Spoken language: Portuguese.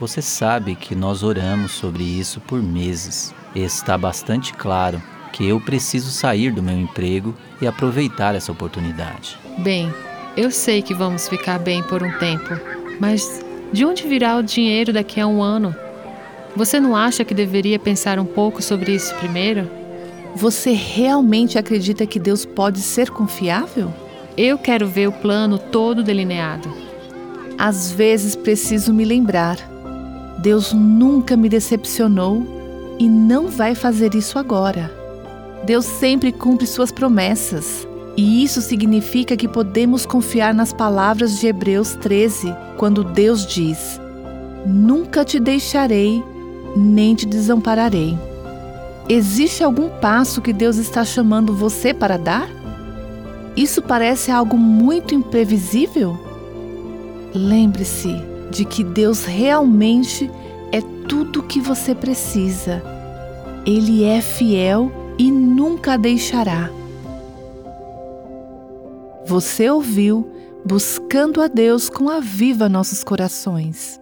Você sabe que nós oramos sobre isso por meses. Está bastante claro que eu preciso sair do meu emprego e aproveitar essa oportunidade. Bem, eu sei que vamos ficar bem por um tempo, mas de onde virá o dinheiro daqui a um ano? Você não acha que deveria pensar um pouco sobre isso primeiro? Você realmente acredita que Deus pode ser confiável? Eu quero ver o plano todo delineado. Às vezes preciso me lembrar. Deus nunca me decepcionou e não vai fazer isso agora. Deus sempre cumpre suas promessas. E isso significa que podemos confiar nas palavras de Hebreus 13, quando Deus diz: Nunca te deixarei, nem te desampararei. Existe algum passo que Deus está chamando você para dar? Isso parece algo muito imprevisível? Lembre-se de que Deus realmente é tudo o que você precisa. Ele é fiel e nunca deixará. Você ouviu Buscando a Deus com a Viva Nossos Corações.